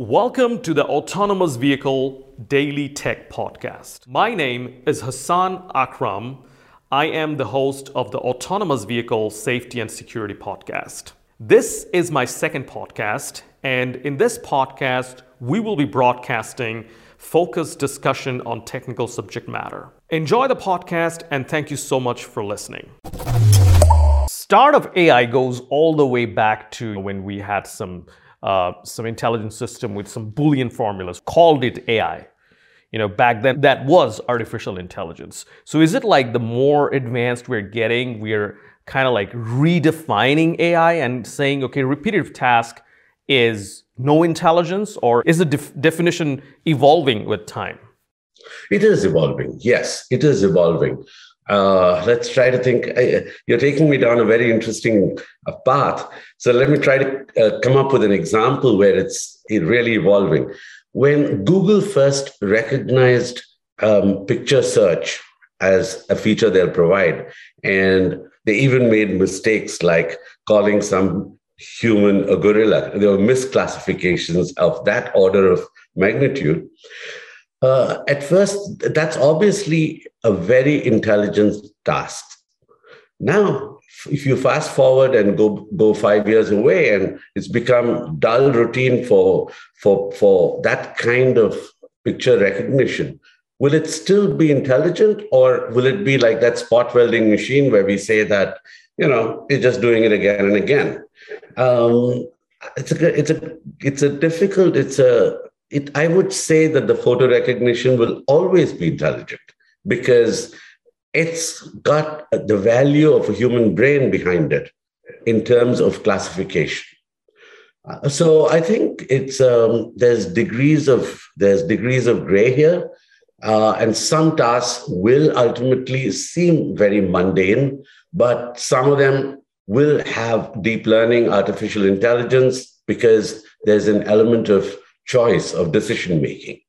Welcome to the Autonomous Vehicle Daily Tech Podcast. My name is Hassan Akram. I am the host of the Autonomous Vehicle Safety and Security Podcast. This is my second podcast, and in this podcast, we will be broadcasting focused discussion on technical subject matter. Enjoy the podcast, and thank you so much for listening. Start of AI goes all the way back to when we had some uh, some intelligence system with some Boolean formulas, called it AI. You know, back then that was artificial intelligence. So is it like the more advanced we're getting, we're kind of like redefining AI and saying, okay, repetitive task is no intelligence, or is the def- definition evolving with time? It is evolving. Yes, it is evolving. Uh, let's try to think. Uh, you're taking me down a very interesting uh, path. So let me try to uh, come up with an example where it's really evolving. When Google first recognized um, picture search as a feature they'll provide, and they even made mistakes like calling some human a gorilla. There were misclassifications of that order of magnitude. Uh, at first, that's obviously a very intelligent task. Now, if you fast forward and go go five years away, and it's become dull routine for for for that kind of picture recognition, will it still be intelligent, or will it be like that spot welding machine where we say that you know it's just doing it again and again? Um, it's a it's a it's a difficult it's a it, I would say that the photo recognition will always be intelligent because it's got the value of a human brain behind it in terms of classification. Uh, so I think it's um, there's degrees of there's degrees of gray here, uh, and some tasks will ultimately seem very mundane, but some of them will have deep learning, artificial intelligence, because there's an element of choice of decision making.